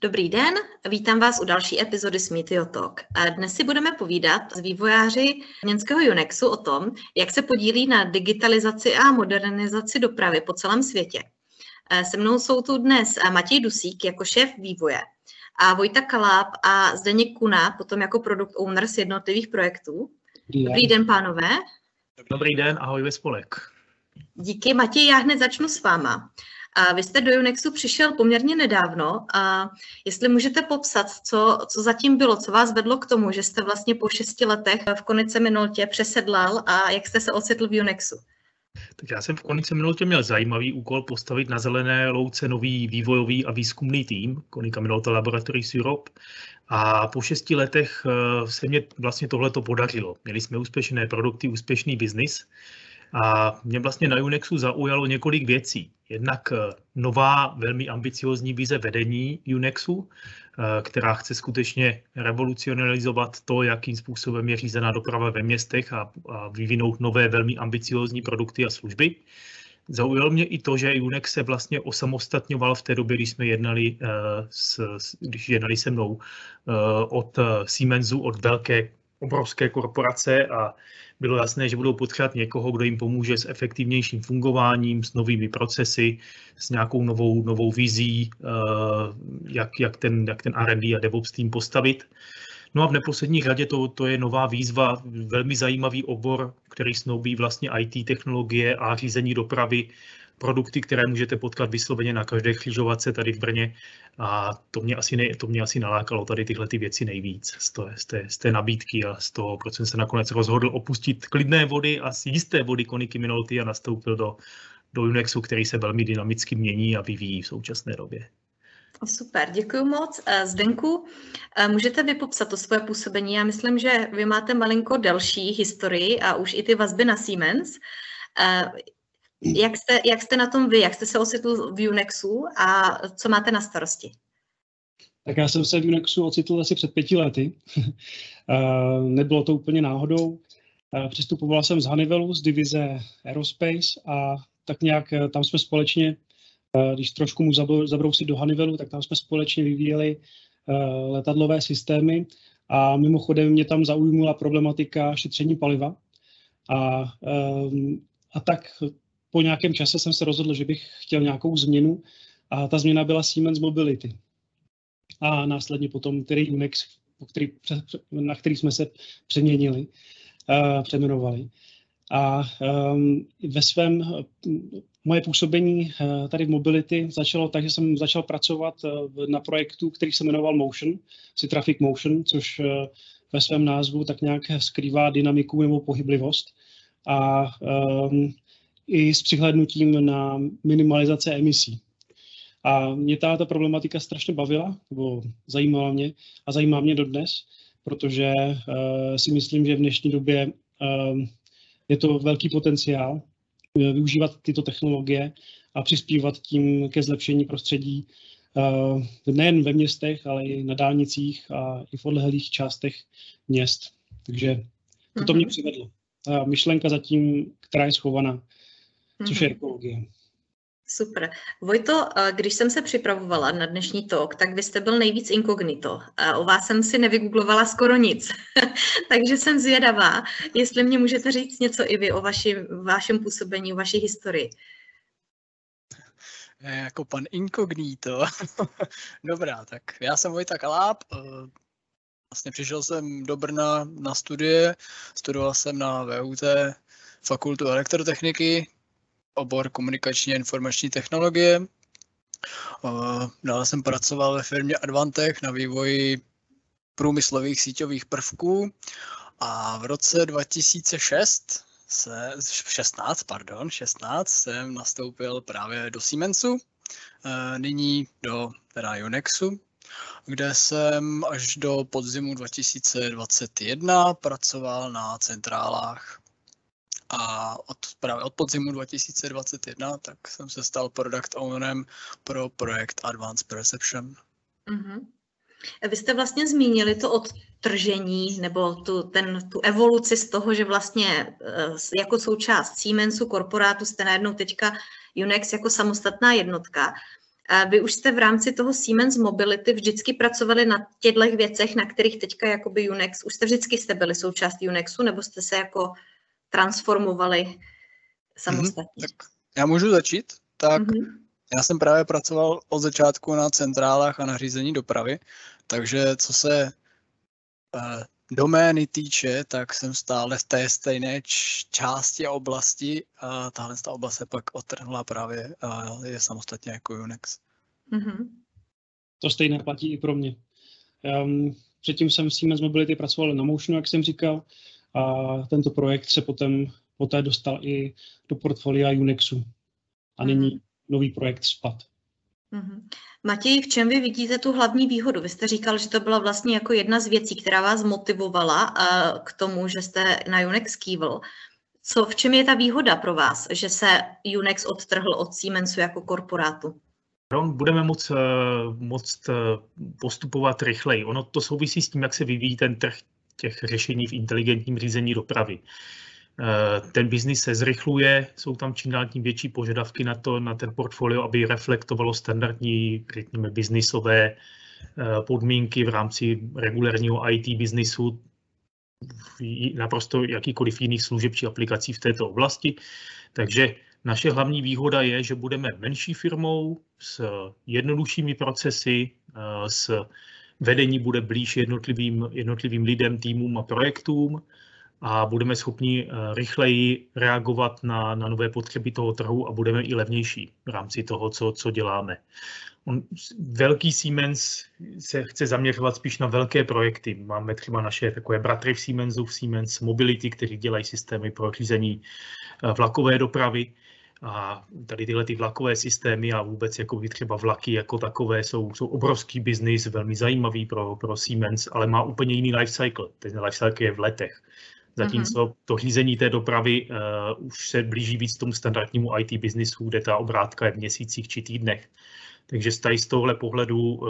Dobrý den, vítám vás u další epizody Smitio Talk. Dnes si budeme povídat s vývojáři německého Unixu o tom, jak se podílí na digitalizaci a modernizaci dopravy po celém světě. Se mnou jsou tu dnes Matěj Dusík jako šéf vývoje a Vojta Kaláb a Zdeněk Kuna potom jako produkt owner z jednotlivých projektů. Dobrý den, Dobrý den pánové. Dobrý den, ahoj ve spolek. Díky Matěj, já hned začnu s váma. A vy jste do Unixu přišel poměrně nedávno a jestli můžete popsat, co, co zatím bylo, co vás vedlo k tomu, že jste vlastně po šesti letech v Konice Minoltě přesedlal a jak jste se ocitl v Unixu? Tak já jsem v Konice Minoltě měl zajímavý úkol postavit na zelené louce nový vývojový a výzkumný tým, Konika Minolta Laboratories Europe. A po šesti letech eh, se mě vlastně tohle to podařilo. Měli jsme úspěšné produkty, úspěšný biznis. A mě vlastně na Unixu zaujalo několik věcí. Jednak eh, nová, velmi ambiciozní vize vedení Unixu, eh, která chce skutečně revolucionalizovat to, jakým způsobem je řízená doprava ve městech a, a vyvinout nové, velmi ambiciozní produkty a služby. Zaujalo mě i to, že Unex se vlastně osamostatňoval v té době, když jsme jednali, eh, s, když jednali se mnou od Siemensu, od velké obrovské korporace a bylo jasné, že budou potřebovat někoho, kdo jim pomůže s efektivnějším fungováním, s novými procesy, s nějakou novou, novou vizí, eh, jak, jak, ten, jak ten R&D a DevOps tým postavit. No a v neposlední řadě to, to je nová výzva, velmi zajímavý obor, který snoubí vlastně IT technologie a řízení dopravy produkty, které můžete potkat vysloveně na každé křižovatce tady v Brně. A to mě asi, ne, to mě asi nalákalo tady tyhle ty věci nejvíc z té, z, té, z té nabídky a z toho, proč jsem se nakonec rozhodl opustit klidné vody a jisté vody Koniky Minolty a nastoupil do, do Unixu, který se velmi dynamicky mění a vyvíjí v současné době. Super, děkuji moc. Eh, Zdenku, eh, můžete vy popsat to svoje působení? Já myslím, že vy máte malinko delší historii a už i ty vazby na Siemens. Eh, jak jste, jak jste na tom vy? Jak jste se ocitl v Unixu a co máte na starosti? Tak já jsem se v Unixu ocitl asi před pěti lety. Nebylo to úplně náhodou. Přistupoval jsem z Honeywellu, z divize Aerospace a tak nějak eh, tam jsme společně, eh, když trošku mu zabrousit do Honeywellu, tak tam jsme společně vyvíjeli eh, letadlové systémy a mimochodem mě tam zaujmula problematika šetření paliva. A, a tak po nějakém čase jsem se rozhodl, že bych chtěl nějakou změnu a ta změna byla Siemens Mobility. A následně potom tedy Unix, který, na který jsme se přeměnili, uh, přeměnovali. A um, ve svém, moje působení uh, tady v Mobility začalo tak, že jsem začal pracovat uh, na projektu, který se jmenoval Motion, si Traffic Motion, což uh, ve svém názvu tak nějak skrývá dynamiku nebo pohyblivost. A um, i s přihlednutím na minimalizace emisí. A mě ta problematika strašně bavila, nebo zajímala mě a zajímá mě dodnes, protože uh, si myslím, že v dnešní době uh, je to velký potenciál uh, využívat tyto technologie a přispívat tím ke zlepšení prostředí uh, nejen ve městech, ale i na dálnicích a i v odlehlých částech měst. Takže to mě mhm. přivedlo. Ta myšlenka zatím, která je schovaná což je mhm. ekologie. Super. Vojto, když jsem se připravovala na dnešní talk, tak vy jste byl nejvíc inkognito. O vás jsem si nevygooglovala skoro nic. Takže jsem zvědavá, jestli mě můžete říct něco i vy o vaši, vašem působení, o vaší historii. Jako pan inkognito. Dobrá, tak já jsem Vojta Kaláb. Eh, vlastně přišel jsem do Brna na studie, studoval jsem na VUT fakultu elektrotechniky, obor komunikační a informační technologie. Dále jsem pracoval ve firmě Advantech na vývoji průmyslových síťových prvků a v roce 2006 se, 16, pardon, 16 jsem nastoupil právě do Siemensu, e, nyní do teda Unixu, kde jsem až do podzimu 2021 pracoval na centrálách a od, právě od podzimu 2021 tak jsem se stal product ownerem pro projekt Advanced Perception. Mm-hmm. Vy jste vlastně zmínili to odtržení nebo tu, ten, tu evoluci z toho, že vlastně eh, jako součást Siemensu korporátu jste najednou teďka Unex jako samostatná jednotka. Vy už jste v rámci toho Siemens Mobility vždycky pracovali na těchto věcech, na kterých teďka jakoby Unix, už jste vždycky jste byli součástí Unixu, nebo jste se jako transformovali samostatně? Mm-hmm, tak já můžu začít? Tak mm-hmm. já jsem právě pracoval od začátku na centrálách a na řízení dopravy, takže co se uh, domény týče, tak jsem stále v té stejné části a oblasti a tahle ta oblast se pak otrhla právě a je samostatně jako Unix. Mm-hmm. To stejné platí i pro mě. Um, předtím jsem s Siemens Mobility pracoval na Motionu, jak jsem říkal, a tento projekt se potom poté dostal i do portfolia Unixu. A nyní mm-hmm. nový projekt SPAT. Mm-hmm. Matěj, v čem vy vidíte tu hlavní výhodu? Vy jste říkal, že to byla vlastně jako jedna z věcí, která vás motivovala uh, k tomu, že jste na Unix kývl. Co, v čem je ta výhoda pro vás, že se Unix odtrhl od Siemensu jako korporátu? Budeme moc, uh, moc uh, postupovat rychleji. Ono to souvisí s tím, jak se vyvíjí ten trh těch řešení v inteligentním řízení dopravy. Eh, ten biznis se zrychluje, jsou tam čím dál tím větší požadavky na to, na ten portfolio, aby reflektovalo standardní, řekněme, biznisové eh, podmínky v rámci regulárního IT biznisu, naprosto jakýkoliv jiných služeb či aplikací v této oblasti. Takže naše hlavní výhoda je, že budeme menší firmou s jednoduššími procesy, eh, s vedení bude blíž jednotlivým, jednotlivým lidem, týmům a projektům a budeme schopni eh, rychleji reagovat na, na nové potřeby toho trhu a budeme i levnější v rámci toho, co, co děláme. On, velký Siemens se chce zaměřovat spíš na velké projekty. Máme třeba naše takové bratry v Siemensu, v Siemens Mobility, kteří dělají systémy pro řízení eh, vlakové dopravy. A tady tyhle ty vlakové systémy a vůbec jako třeba vlaky jako takové jsou, jsou obrovský biznis, velmi zajímavý pro, pro Siemens, ale má úplně jiný life cycle. Ten life cycle je v letech zatímco mm-hmm. to řízení té dopravy uh, už se blíží víc tomu standardnímu IT biznisu, kde ta obrátka je v měsících či týdnech. Takže z tohle pohledu uh,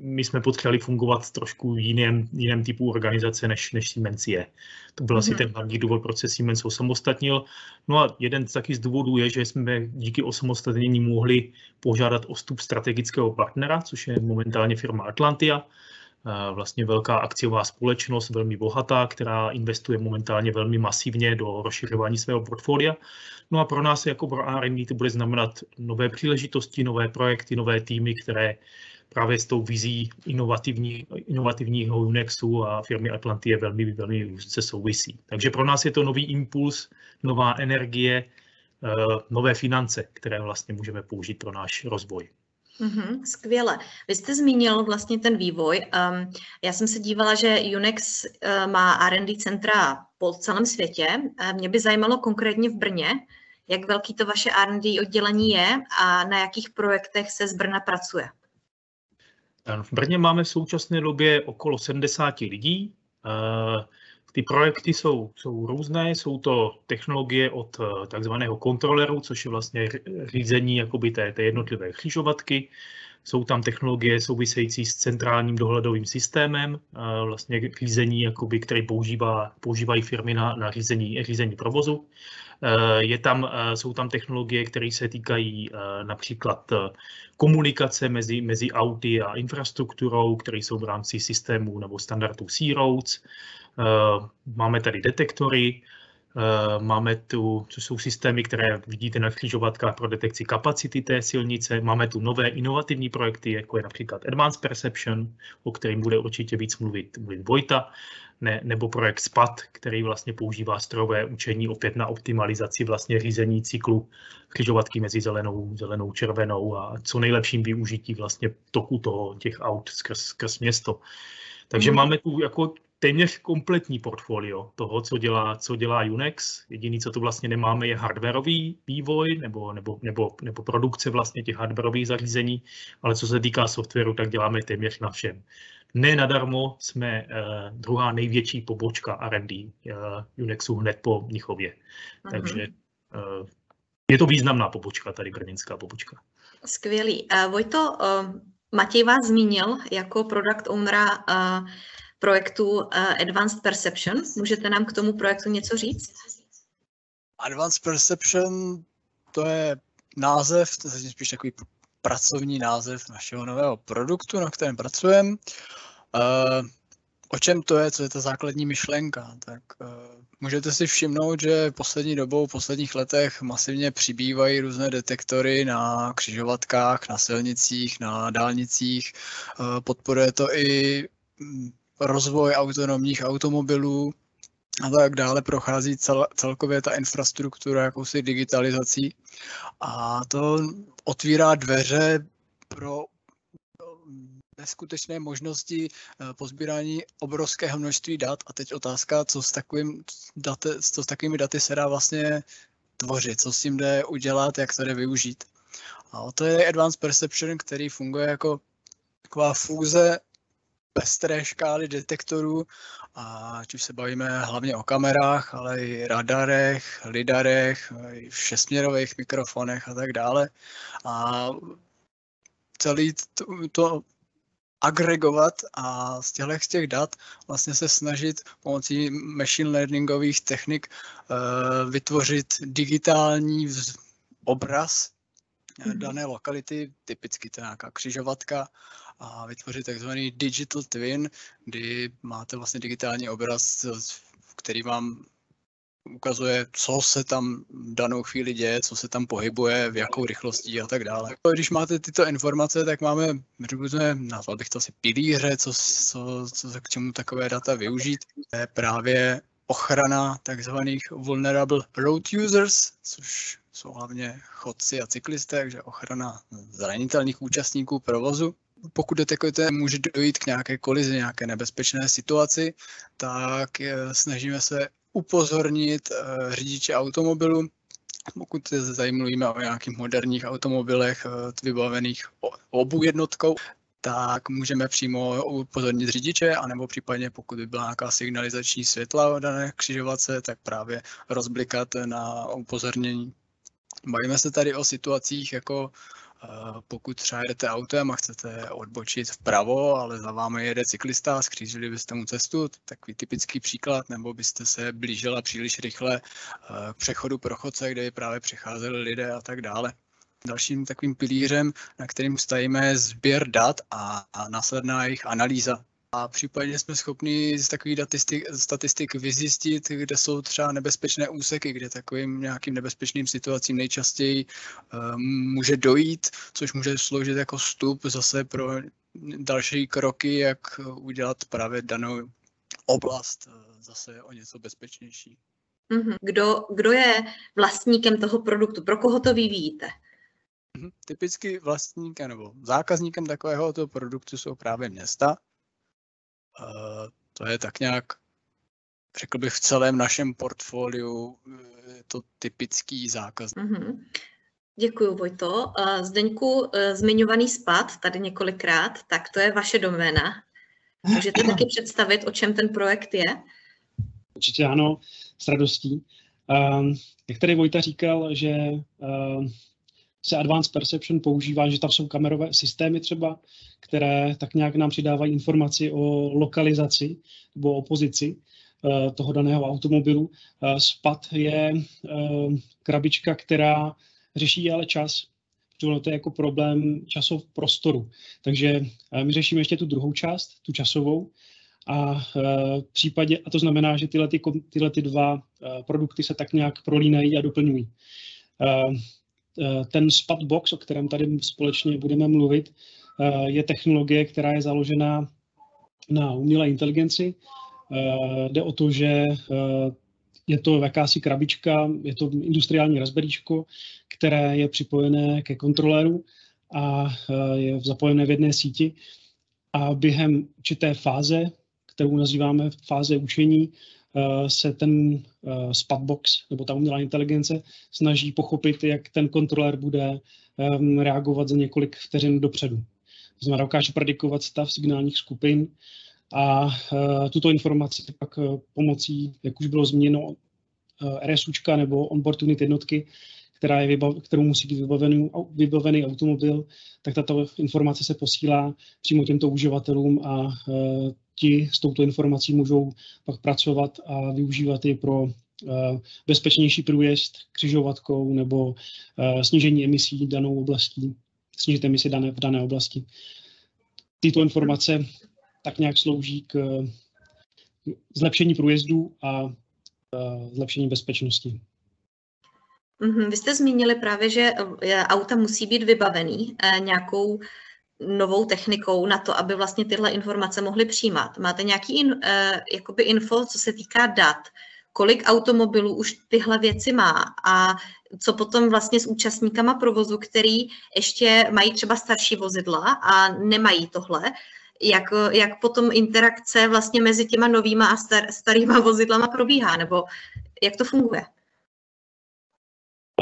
my jsme potřebovali fungovat trošku v jiném, jiném typu organizace, než, než Siemens je. To byl mm-hmm. asi mhm. ten hlavní důvod, proč se Siemens osamostatnil. No a jeden z taky z důvodů je, že jsme díky osamostatnění mohli požádat o vstup strategického partnera, což je momentálně firma Atlantia, vlastně velká akciová společnost, velmi bohatá, která investuje momentálně velmi masivně do rozšiřování svého portfolia. No a pro nás jako pro R&D to bude znamenat nové příležitosti, nové projekty, nové týmy, které právě s tou vizí inovativní, inovativního Unixu a firmy Atlantie velmi, velmi úzce souvisí. Takže pro nás je to nový impuls, nová energie, eh, nové finance, které vlastně můžeme použít pro náš rozvoj. Mm-hmm, skvěle. Vy jste zmínil vlastně ten vývoj. Um, já jsem se dívala, že Unix uh, má R&D centra po celém světě. Uh, mě by zajímalo konkrétně v Brně, jak velký to vaše R&D oddělení je a na jakých projektech se z Brna pracuje. V Brně máme v současné době okolo 70 lidí. Uh, ty projekty jsou, jsou různé, jsou to technologie od eh, takzvaného kontroleru, což je vlastně řízení jakoby té, té jednotlivé křižovatky. Jsou tam technologie související s centrálním dohledovým systémem, eh, vlastně řízení, jakoby, který používá, používají firmy na, na řízení, řízení provozu. Eh, je tam, jsou tam technologie, které se týkají například komunikace mezi, mezi auty a infrastrukturou, které jsou v rámci systému nebo standardů C-Roads. Eh, máme tady detektory, eh, máme tu, co jsou systémy, které vidíte na křižovatkách pro detekci kapacity té silnice. Máme tu nové inovativní projekty, jako je například Advanced Perception, o kterém bude určitě víc mluvit, mluvit Vojta, ne, nebo projekt SPAT, který vlastně používá strojové učení opět na optimalizaci vlastně řízení cyklu křižovatky mezi zelenou, zelenou, červenou a co nejlepším využití vlastně toku toho, těch aut skrz, skrz město. Takže mm. máme tu jako téměř kompletní portfolio toho, co dělá, co dělá Unix. Jediný, co tu vlastně nemáme, je hardwareový vývoj nebo, nebo, nebo, nebo produkce vlastně těch hardwareových zařízení, ale co se týká softwaru, tak děláme téměř na všem. Ne nadarmo jsme uh, druhá největší pobočka R&D uh, Unixu hned po Mnichově. Uh-huh. Takže uh, je to významná pobočka, tady brněnská pobočka. Skvělý. Uh, Vojto, uh, Matěj vás zmínil jako product ownera uh, projektu uh, Advanced Perception. Můžete nám k tomu projektu něco říct? Advanced Perception to je název, to je spíš takový pracovní název našeho nového produktu, na kterém pracujeme. Uh, o čem to je, co je ta základní myšlenka? Tak uh, můžete si všimnout, že poslední dobou, v posledních letech masivně přibývají různé detektory na křižovatkách, na silnicích, na dálnicích. Podporuje to i mm, rozvoj autonomních automobilů, a tak dále prochází cel, celkově ta infrastruktura jakousi digitalizací a to otvírá dveře pro neskutečné možnosti eh, pozbírání obrovského množství dat a teď otázka, co s, takovým date, co s takovými daty se dá vlastně tvořit, co s tím jde udělat, jak to jde využít. A to je Advanced Perception, který funguje jako taková fúze pestré škály detektorů, a ať už se bavíme hlavně o kamerách, ale i radarech, lidarech, i všesměrových mikrofonech a tak dále. A celý to, to agregovat a z těchto z těch dat vlastně se snažit pomocí machine learningových technik uh, vytvořit digitální obraz. Dané lokality, typicky to je nějaká křižovatka, a vytvořit takzvaný digital twin, kdy máte vlastně digitální obraz, který vám ukazuje, co se tam danou chvíli děje, co se tam pohybuje, v jakou rychlostí a tak dále. Když máte tyto informace, tak máme, řekněme, nazval bych to asi pilíře, co, co, co k čemu takové data využít. To je právě ochrana takzvaných vulnerable road users, což jsou hlavně chodci a cyklisté, takže ochrana zranitelných účastníků provozu pokud detekujete, může dojít k nějaké kolizi, nějaké nebezpečné situaci, tak eh, snažíme se upozornit eh, řidiče automobilu, pokud se zajímavíme o nějakých moderních automobilech eh, vybavených obou jednotkou, tak můžeme přímo upozornit řidiče, anebo případně pokud by byla nějaká signalizační světla dané křižovatce, tak právě rozblikat na upozornění. Bavíme se tady o situacích jako pokud třeba jedete autem a chcete odbočit vpravo, ale za vámi jede cyklista, skřížili byste mu cestu, takový typický příklad, nebo byste se blížila příliš rychle eh, k přechodu pro chodce, kde právě přecházeli lidé a tak dále. Dalším takovým pilířem, na kterým stajíme, je sběr dat a, a následná jejich analýza a případně jsme schopni z takových statistik, statistik vyzjistit, kde jsou třeba nebezpečné úseky, kde takovým nějakým nebezpečným situacím nejčastěji uh, může dojít, což může sloužit jako vstup zase pro další kroky, jak udělat právě danou oblast uh, zase o něco bezpečnější. Mhm. Kdo, kdo je vlastníkem toho produktu? Pro koho to vyvíjíte? Mhm. Typicky vlastníkem nebo zákazníkem takového toho produktu jsou právě města, to je tak nějak, řekl bych, v celém našem portfoliu je to typický zákaz. Mm-hmm. Děkuji, Vojto. Zdeňku, e, zmiňovaný spad tady několikrát, tak to je vaše doména. Můžete taky představit, o čem ten projekt je? Určitě ano, s radostí. Um, jak tady Vojta říkal, že uh, se Advanced Perception používá, že tam jsou kamerové systémy třeba, které tak nějak nám přidávají informaci o lokalizaci nebo o pozici uh, toho daného automobilu. Uh, SPAT je uh, krabička, která řeší ale čas, protože to je jako problém časov prostoru. Takže my řešíme ještě tu druhou část, tu časovou, a v případě, a to znamená, že tyhle, ty, tyhle ty dva produkty se tak nějak prolínají a doplňují. Eh, ten Spotbox, o kterém tady společně budeme mluvit, eh, je technologie, která je založená na umělé inteligenci. Eh, jde o to, že je to jakási krabička, je to industriální razberíčko, které je připojené ke kontroléru a je zapojené v jedné síti. A během určité fáze, kterou nazýváme fáze učení, se ten uh, spatbox nebo ta umělá inteligence snaží pochopit, jak ten kontroler bude um, reagovat za několik vteřin dopředu. To znamená, dokáže predikovat stav signálních skupin a uh, tuto informaci pak pomocí, jak už bylo zmíněno, RSUčka nebo onboard unit jednotky, která je vybav, kterou musí být vybavený, vybavený automobil, tak tato informace se posílá přímo těmto uživatelům a uh, ti s touto informací můžou pak pracovat a využívat ji pro uh, bezpečnější průjezd křižovatkou nebo uh, snížení emisí danou oblastí snížit emisi dané, v dané oblasti. Tyto informace tak nějak slouží k zlepšení průjezdů a zlepšení bezpečnosti. Mhm, vy jste zmínili právě, že auta musí být vybavený nějakou novou technikou na to, aby vlastně tyhle informace mohly přijímat. Máte nějaký in, uh, jakoby info, co se týká dat, kolik automobilů už tyhle věci má a co potom vlastně s účastníkama provozu, který ještě mají třeba starší vozidla a nemají tohle, jak, jak potom interakce vlastně mezi těma novýma a star, starýma vozidlama probíhá, nebo jak to funguje?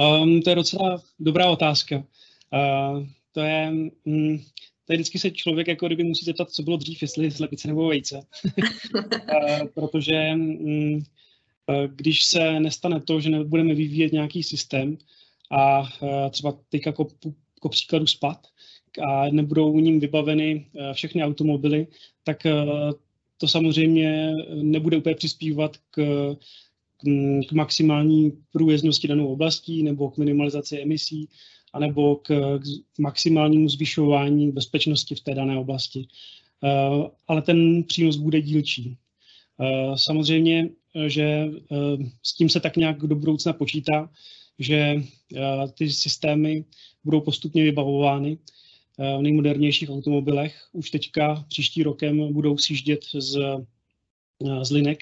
Um, to je docela dobrá otázka. Uh, to je, mm, tady vždycky se člověk jako kdyby musí zeptat, co bylo dřív, jestli slepice nebo vejce. uh, protože uh, když se nestane to, že nebudeme vyvíjet nějaký systém a uh, třeba teď jako jako příkladu spad a nebudou u ním vybaveny uh, všechny automobily, tak uh, to samozřejmě nebude úplně přispívat k, k maximální průjezdnosti danou oblastí nebo k minimalizaci emisí anebo k, k maximálnímu zvyšování bezpečnosti v té dané oblasti. Uh, ale ten přínos bude dílčí. Uh, samozřejmě, že uh, s tím se tak nějak do budoucna počítá, že ty systémy budou postupně vybavovány v nejmodernějších automobilech. Už teďka příští rokem budou sjíždět z, z linek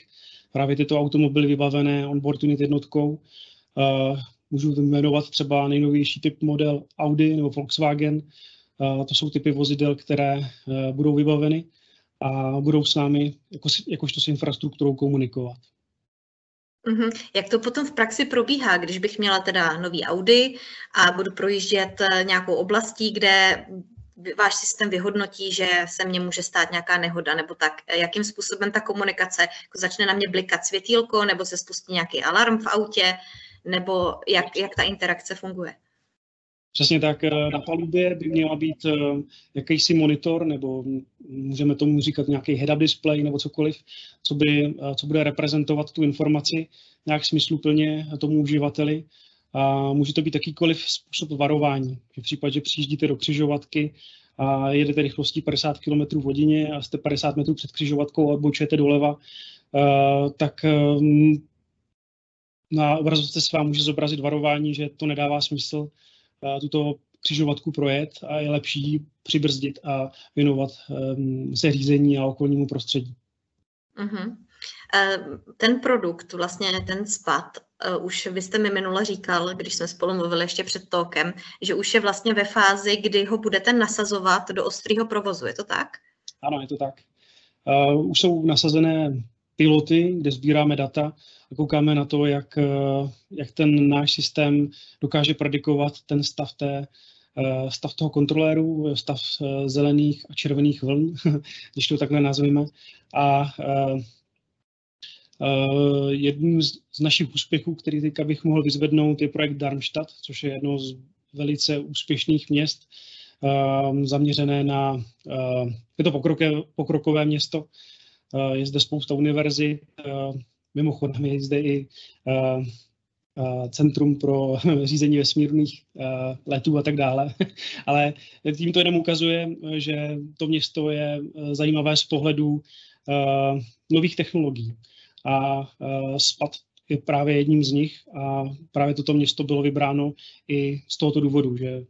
právě tyto automobily vybavené onboard unit jednotkou Můžu jmenovat třeba nejnovější typ model Audi nebo Volkswagen. To jsou typy vozidel, které e, budou vybaveny a budou s námi jako, jakožto s infrastrukturou komunikovat. Mm-hmm. Jak to potom v praxi probíhá, když bych měla teda nový Audi a budu projíždět nějakou oblastí, kde váš systém vyhodnotí, že se mně může stát nějaká nehoda, nebo tak, jakým způsobem ta komunikace, jako začne na mě blikat světýlko, nebo se spustí nějaký alarm v autě, nebo jak, jak ta interakce funguje? Přesně tak. Eh, na palubě by měla být eh, jakýsi monitor, nebo můžeme tomu říkat nějaký head-up display nebo cokoliv, co, by, eh, co bude reprezentovat tu informaci nějak smysluplně tomu uživateli. A může to být jakýkoliv způsob varování. V případě, že přijíždíte do křižovatky a jedete rychlostí 50 km v hodině a jste 50 metrů před křižovatkou a odbočujete doleva, tak na obrazovce se vám může zobrazit varování, že to nedává smysl uh, tuto křižovatku projet a je lepší přibrzdit a věnovat um, se řízení a okolnímu prostředí. Uh-huh. Ten produkt, vlastně ten spad, uh, už vy jste mi minule říkal, když jsme spolu mluvili ještě před tokem, že už je vlastně ve fázi, kdy ho budete nasazovat do ostrého provozu, je to tak? Ano, je to tak. Uh, už jsou nasazené piloty, kde sbíráme data a koukáme na to, jak, eh, jak ten náš systém dokáže predikovat ten stav té, eh, stav toho kontroléru, stav eh, zelených a červených vln, když to takhle nazveme. A jedním z našich úspěchů, který teďka bych mohl vyzvednout, je projekt Darmstadt, což je jedno z velice úspěšných měst, zaměřené na, je to pokrokové, pokrokové město, Eh, je zde spousta univerzit, eh, mimochodem je zde i eh, Centrum pro řízení vesmírných letů a tak dále. Ale tím to jenom ukazuje, že to město je zajímavé z pohledu nových technologií. A SPAD je právě jedním z nich a právě toto město bylo vybráno i z tohoto důvodu, že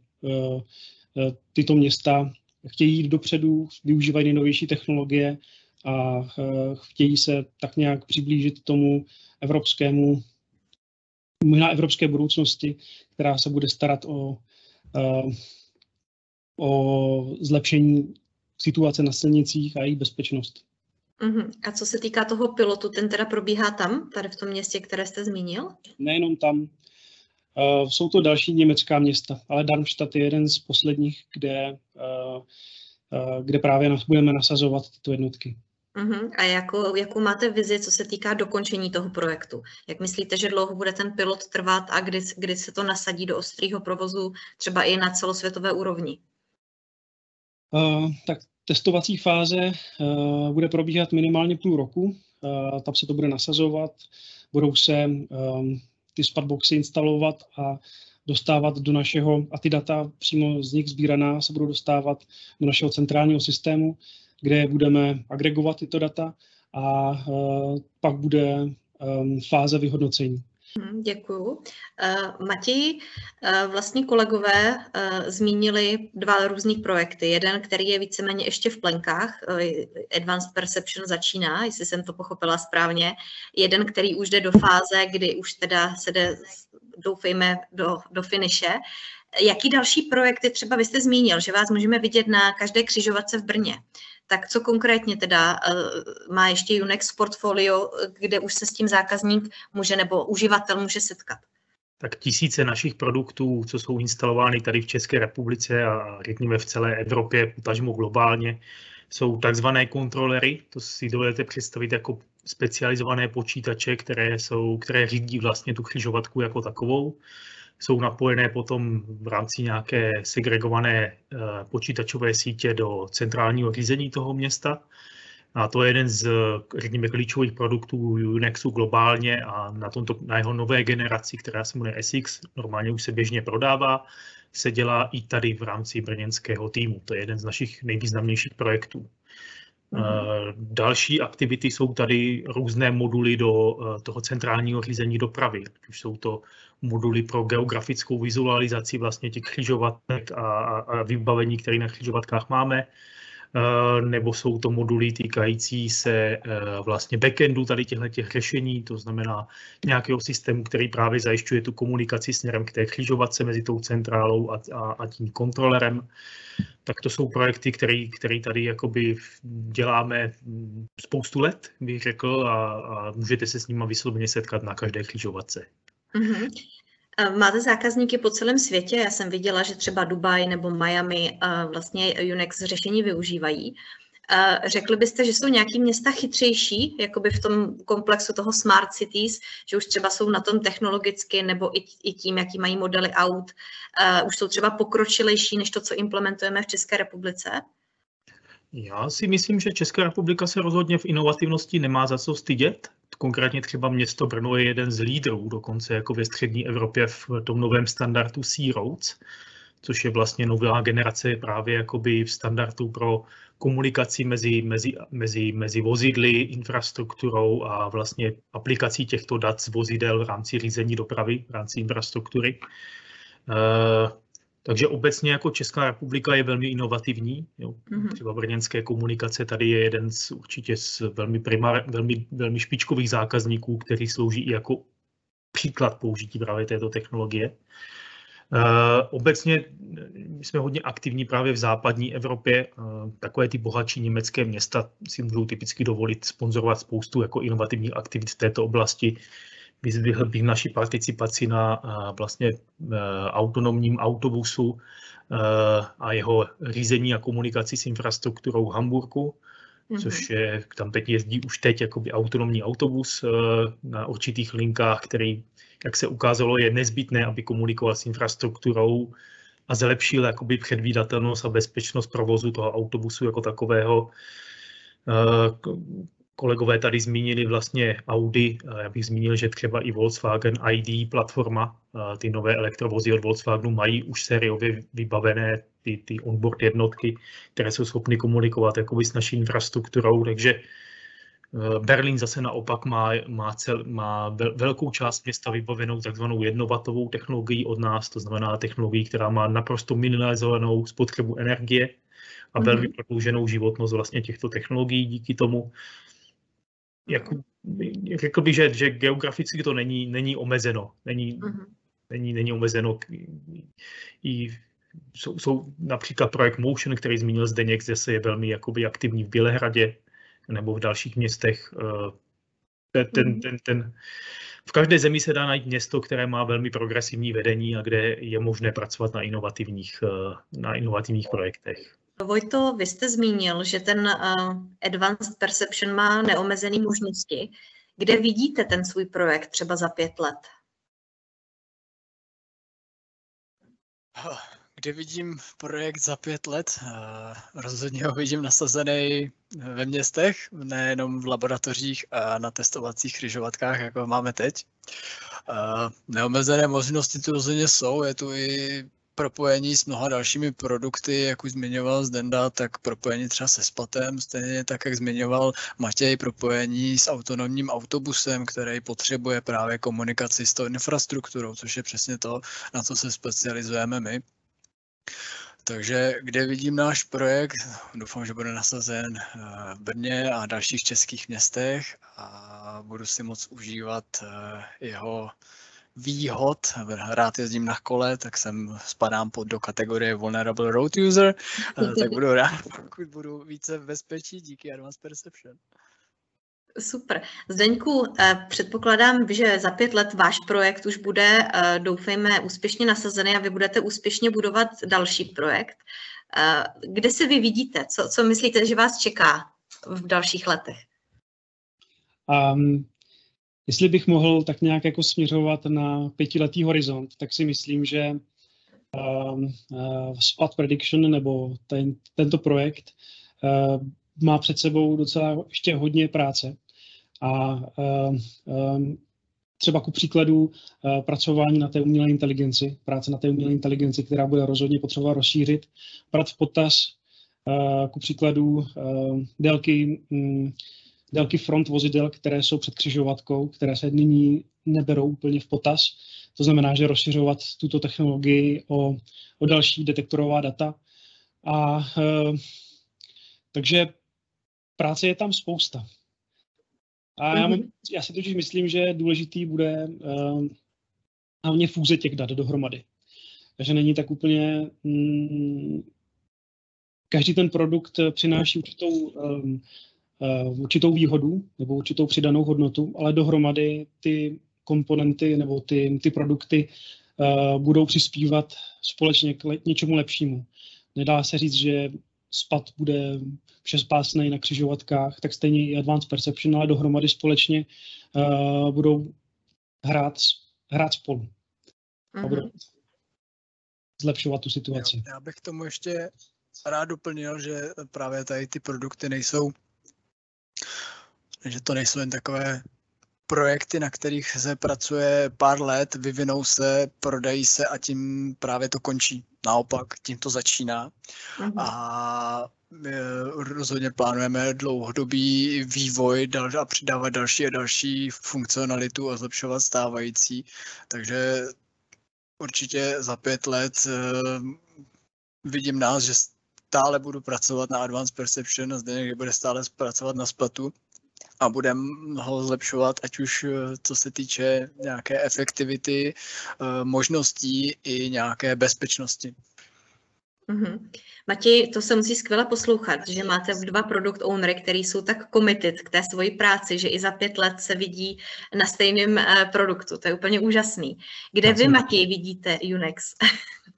tyto města chtějí jít dopředu, využívají nejnovější technologie a eh, chtějí se tak nějak přiblížit tomu evropskému, možná evropské budoucnosti, která se bude starat o, o zlepšení situace na silnicích a jejich bezpečnost. Uh-huh. A co se týká toho pilotu, ten teda probíhá tam, tady v tom městě, které jste zmínil? Nejenom tam. Uh, jsou to další německá města, ale Darmstadt je jeden z posledních, kde, uh, uh, kde právě nas, budeme nasazovat tyto jednotky. Uh-huh. A jako, jakou máte vizi, co se týká dokončení toho projektu? Jak myslíte, že dlouho bude ten pilot trvat a kdy, kdy se to nasadí do ostrého provozu, třeba i na celosvětové úrovni? Uh, tak testovací fáze uh, bude probíhat minimálně půl roku. Uh, tam se to bude nasazovat, budou se um, ty spatboxy instalovat a dostávat do našeho, a ty data přímo z nich sbíraná se budou dostávat do našeho centrálního systému, kde budeme agregovat tyto data a uh, pak bude um, fáze vyhodnocení. Hm, Děkuju. Uh, Matěj, uh, vlastně kolegové uh, zmínili dva různých projekty. Jeden, který je víceméně ještě v plenkách, Advanced Perception začíná, jestli jsem to pochopila správně. Jeden, který už jde do fáze, kdy už teda se jde, doufejme, do, do finiše. Jaký další projekty, třeba vy jste zmínil, že vás můžeme vidět na každé křižovatce v Brně. Tak co konkrétně teda uh, má ještě Unex portfolio, kde už se s tím zákazník může nebo uživatel může setkat? Tak tisíce našich produktů, co jsou instalovány tady v České republice a řekněme v celé Evropě, potažmo globálně, jsou takzvané kontrolery, to si dovedete představit jako specializované počítače, které, jsou, které řídí vlastně tu křižovatku jako takovou jsou napojené potom v rámci nějaké segregované eh, počítačové sítě do centrálního řízení toho města. A to je jeden z, řekněme, klíčových produktů Unixu globálně a na, tomto, na jeho nové generaci, která se jmenuje SX, normálně už se běžně prodává, se dělá i tady v rámci brněnského týmu. To je jeden z našich nejvýznamnějších projektů. Mm-hmm. Další aktivity jsou tady různé moduly do eh, toho centrálního řízení dopravy. Už jsou to moduly pro geografickou vizualizaci vlastně těch křižovatek a, a, vybavení, které na křižovatkách máme, eh, nebo jsou to moduly týkající se vlastně backendu tady těchto těch řešení, to znamená nějakého systému, který právě zajišťuje tu komunikaci směrem k té křižovatce mezi tou centrálou a, a, a tím kontrolerem tak to jsou projekty, které, které tady jakoby děláme spoustu let, bych řekl, a, a můžete se s nimi vysloveně setkat na každé křižovatce. Mm-hmm. Máte zákazníky po celém světě? Já jsem viděla, že třeba Dubaj nebo Miami vlastně Unex řešení využívají. Řekli byste, že jsou nějaký města chytřejší, jakoby v tom komplexu toho smart cities, že už třeba jsou na tom technologicky nebo i, i tím, jaký mají modely aut, už jsou třeba pokročilejší než to, co implementujeme v České republice? Já si myslím, že Česká republika se rozhodně v inovativnosti nemá za co stydět. Konkrétně třeba město Brno je jeden z lídrů, dokonce jako ve střední Evropě v tom novém standardu Sea Roads což je vlastně nová generace právě jakoby standardů pro komunikaci mezi, mezi, mezi, mezi vozidly, infrastrukturou a vlastně aplikací těchto dat z vozidel v rámci řízení dopravy, v rámci infrastruktury. Uh, takže obecně jako Česká republika je velmi inovativní. Jo. Mm-hmm. Třeba brněnské komunikace tady je jeden z určitě z velmi, primár, velmi, velmi špičkových zákazníků, který slouží i jako příklad použití právě této technologie. Eh, obecně my jsme hodně aktivní právě v západní Evropě. Eh, takové ty bohatší německé města si můžou typicky dovolit sponzorovat spoustu jako inovativních aktivit v této oblasti. Vyzvihl bych naši participaci na eh, vlastně autonomním autobusu a jeho řízení a komunikaci s infrastrukturou v Hamburgu, mm-hmm. což je, tam teď jezdí už teď jakoby autonomní autobus na určitých linkách, který jak se ukázalo, je nezbytné, aby komunikoval s infrastrukturou a zlepšil jakoby předvídatelnost a bezpečnost provozu toho autobusu jako takového. Eh, kolegové tady zmínili vlastně Audi, já bych zmínil, že třeba i Volkswagen ID platforma, eh, ty nové elektrovozy od Volkswagenu mají už sériově vybavené ty, ty onboard jednotky, které jsou schopny komunikovat jakoby s naší infrastrukturou, takže Eh, Berlín zase naopak má, má, cel, má velkou část města vybavenou takzvanou jednovatovou technologií od nás, to znamená technologií, která má naprosto minimalizovanou spotřebu energie a mm-hmm. velmi prodlouženou životnost vlastně těchto technologií díky tomu. Jak, řekl bych, že, že geograficky to není, není omezeno. Není, mm-hmm. není, není omezeno. I jsou, jsou například projekt Motion, který zmínil Zdeněk, zase je velmi jakoby aktivní v Bělehradě, nebo v dalších městech. Eh, ten, mhm. ten, ten, v každé zemi se dá najít město, které má velmi progresivní vedení a kde je možné pracovat na inovativních, eh, na inovativních projektech. Vojto, vy jste zmínil, že ten uh, Advanced Perception má neomezené možnosti. Kde vidíte ten svůj projekt třeba za pět let? kde vidím projekt za pět let? Rozhodně ho vidím nasazený ve městech, nejenom v laboratořích a na testovacích křižovatkách, jako máme teď. Neomezené možnosti tu rozhodně jsou, je tu i propojení s mnoha dalšími produkty, jak už zmiňoval Zdenda, tak propojení třeba se Spatem, stejně tak, jak zmiňoval Matěj, propojení s autonomním autobusem, který potřebuje právě komunikaci s tou infrastrukturou, což je přesně to, na co se specializujeme my. Takže kde vidím náš projekt, doufám, že bude nasazen eh, v Brně a dalších českých městech a budu si moc užívat eh, jeho výhod, rád jezdím na kole, tak jsem spadám pod do kategorie Vulnerable Road User, tak budu rád, pokud budu více v bezpečí díky Advanced Perception. Super. Zdeňku, eh, předpokládám, že za pět let váš projekt už bude, eh, doufejme, úspěšně nasazený a vy budete úspěšně budovat další projekt. Eh, kde se vy vidíte? Co, co myslíte, že vás čeká v dalších letech? Um, Jestli bych mohl tak nějak jako směřovat na pětiletý horizont, tak si myslím, že uh, uh, Spot Prediction nebo ten, tento projekt uh, má před sebou docela ještě hodně práce. A uh, um, třeba ku příkladu uh, pracování na té umělé inteligenci, práce na té umělé inteligenci, která bude rozhodně potřeba rozšířit, brát v potaz uh, ku příkladu délky um, délky front vozidel, které jsou před křižovatkou, které se nyní neberou úplně v potaz. To znamená, že rozšiřovat tuto technologii o, o další detektorová data. A e, takže práce je tam spousta. A já, mám, mhm. já si totiž myslím, že důležitý bude e, hlavně fúze těch dat dohromady. Takže není tak úplně... Mm, každý ten produkt přináší určitou um, Eh, určitou výhodu nebo určitou přidanou hodnotu, ale dohromady ty komponenty nebo ty, ty produkty uh, budou přispívat společně k le, něčemu lepšímu. Nedá se říct, že spad bude všespásný na křižovatkách, tak stejně i Advanced Perception, ale dohromady společně uh, budou hrát, hrát spolu. Mm-hmm. A budou mhm. zlepšovat tu situaci. Já, já bych tomu ještě rád doplnil, že právě tady ty produkty nejsou že to nejsou jen takové projekty, na kterých se pracuje pár let, vyvinou se, prodají se a tím právě to končí. Naopak, tím to začíná. Mm-hmm. A rozhodně plánujeme dlouhodobý vývoj a přidávat další a další funkcionalitu a zlepšovat stávající. Takže určitě za pět let eh, vidím nás, že stále budu pracovat na Advanced Perception a zde bude stále pracovat na splatu a budeme ho zlepšovat, ať už eh, co se týče nějaké efektivity, eh, možností i nějaké bezpečnosti. Mm-hmm. Matěj, to se musí skvěle poslouchat, že máte dva produkt ownery, který jsou tak committed k té svoji práci, že i za pět let se vidí na stejném uh, produktu. To je úplně úžasný. Kde vy, Matěj, vidíte Unex?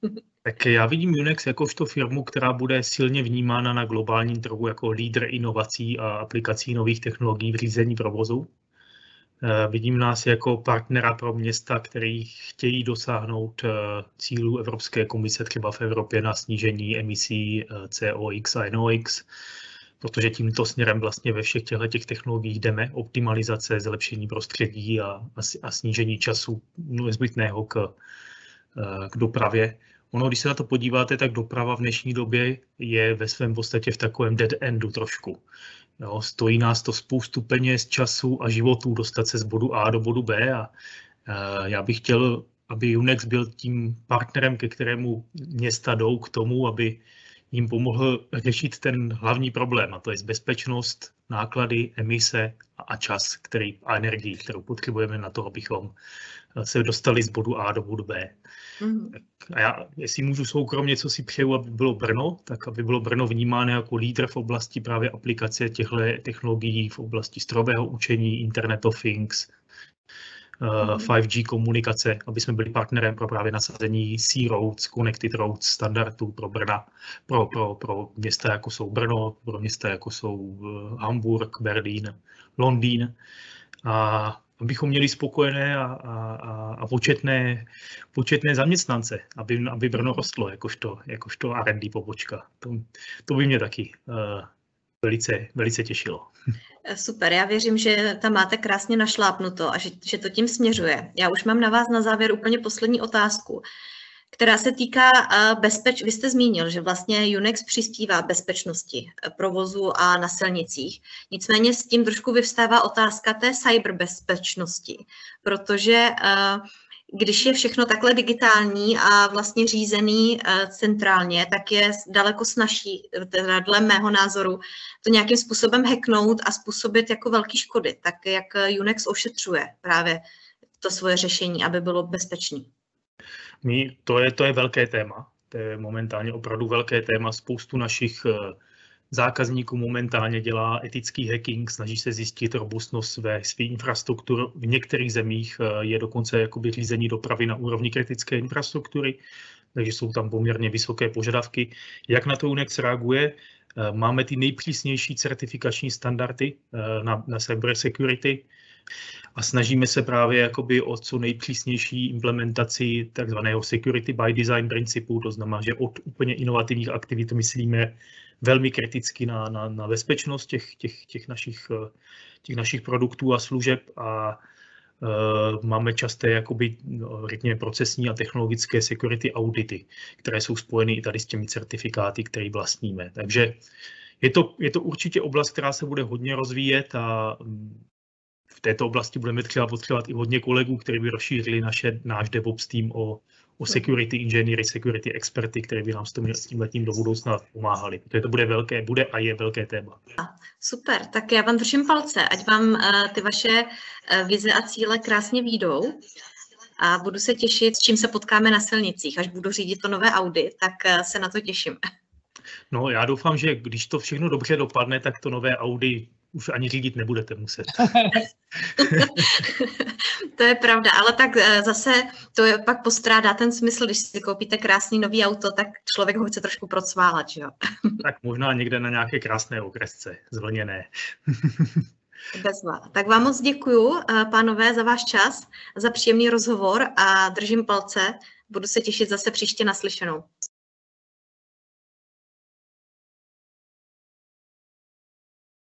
Tak já vidím Unex jakožto firmu, která bude silně vnímána na globálním trhu jako lídr inovací a aplikací nových technologií v řízení provozu. Eh, vidím nás jako partnera pro města, který chtějí dosáhnout eh, cílů Evropské komise třeba v Evropě na snížení emisí eh, COX a NOx, protože tímto směrem vlastně ve všech těchto těch technologiích jdeme, optimalizace, zlepšení prostředí a, a snížení času nezbytného k, k dopravě. Ono, když se na to podíváte, tak doprava v dnešní době je ve svém podstatě v takovém dead endu trošku. Jo, stojí nás to spoustu peněz, času a životů dostat se z bodu A do bodu B a uh, já bych chtěl, aby Unex byl tím partnerem, ke kterému města jdou k tomu, aby jim pomohl řešit ten hlavní problém, a to je bezpečnost, náklady, emise a čas který, a energii, kterou potřebujeme na to, abychom se dostali z bodu A do bodu B. Mm-hmm. A já, jestli můžu soukromně, co si přeju, aby bylo Brno, tak aby bylo Brno vnímáno jako lídr v oblasti právě aplikace těchto technologií v oblasti strojového učení, Internet of Things, mm-hmm. 5G komunikace, aby jsme byli partnerem pro právě nasazení C-Roads, Connected Roads standardů pro Brna, pro, pro, pro města jako jsou Brno, pro města jako jsou eh, Hamburg, Berlín, Londýn. A abychom měli spokojené a, a, a početné, početné zaměstnance, aby, aby Brno rostlo jakožto, jakožto R&D pobočka. To, to by mě taky uh, velice, velice těšilo. Super, já věřím, že tam máte krásně našlápnuto a že, že to tím směřuje. Já už mám na vás na závěr úplně poslední otázku která se týká eh, bezpeč. Vy jste zmínil, že vlastně Unex přispívá bezpečnosti eh, provozu a na silnicích. Nicméně s tím trošku vyvstává otázka té cyberbezpečnosti, protože eh, když je všechno takhle digitální a vlastně řízený centrálně, tak je daleko snažší, teda dle mého názoru, to nějakým způsobem hacknout a způsobit jako velké škody. Tak jak Unex ošetřuje právě to svoje řešení, aby bylo bezpečný. My, to, je, to je velké téma. To je momentálně opravdu velké téma. Spoustu našich eh, zákazníků momentálně dělá etický hacking, snaží se zjistit robustnost své, své infrastruktury. V některých zemích eh, je dokonce jakoby řízení dopravy na úrovni kritické infrastruktury, takže jsou tam poměrně vysoké požadavky. Jak na to UNEX reaguje? Eh, máme ty nejpřísnější certifikační standardy na, na cyber security a snažíme se právě jakoby o co nejpřísnější implementaci takzvaného security by design principu, to znamená, že od úplně inovativních aktivit myslíme velmi kriticky na, na, na bezpečnost těch, těch, těch, našich, těch našich produktů a služeb a Uh, máme časté jakoby, no, řekněme, procesní a technologické security audity, které jsou spojeny i tady s těmi certifikáty, které vlastníme. Takže je to, je to určitě oblast, která se bude hodně rozvíjet a v této oblasti budeme třeba potřebovat i hodně kolegů, kteří by rozšířili naše, náš DevOps tým o, o security inženýry, security experty, kteří by nám s tím, s tím letím do budoucna pomáhali. Protože to bude velké, bude a je velké téma. Super, tak já vám držím palce, ať vám uh, ty vaše uh, vize a cíle krásně výjdou a budu se těšit, s čím se potkáme na silnicích. Až budu řídit to nové Audi, tak uh, se na to těším. No, já doufám, že když to všechno dobře dopadne, tak to nové Audi už ani řídit nebudete muset. to je pravda, ale tak eh, zase to je, pak postrádá ten smysl, když si koupíte krásný nový auto, tak člověk ho chce trošku procválat, že jo? tak možná někde na nějaké krásné okresce, zvlněné. Bezva. Tak vám moc děkuju, eh, pánové, za váš čas, za příjemný rozhovor a držím palce. Budu se těšit zase příště naslyšenou.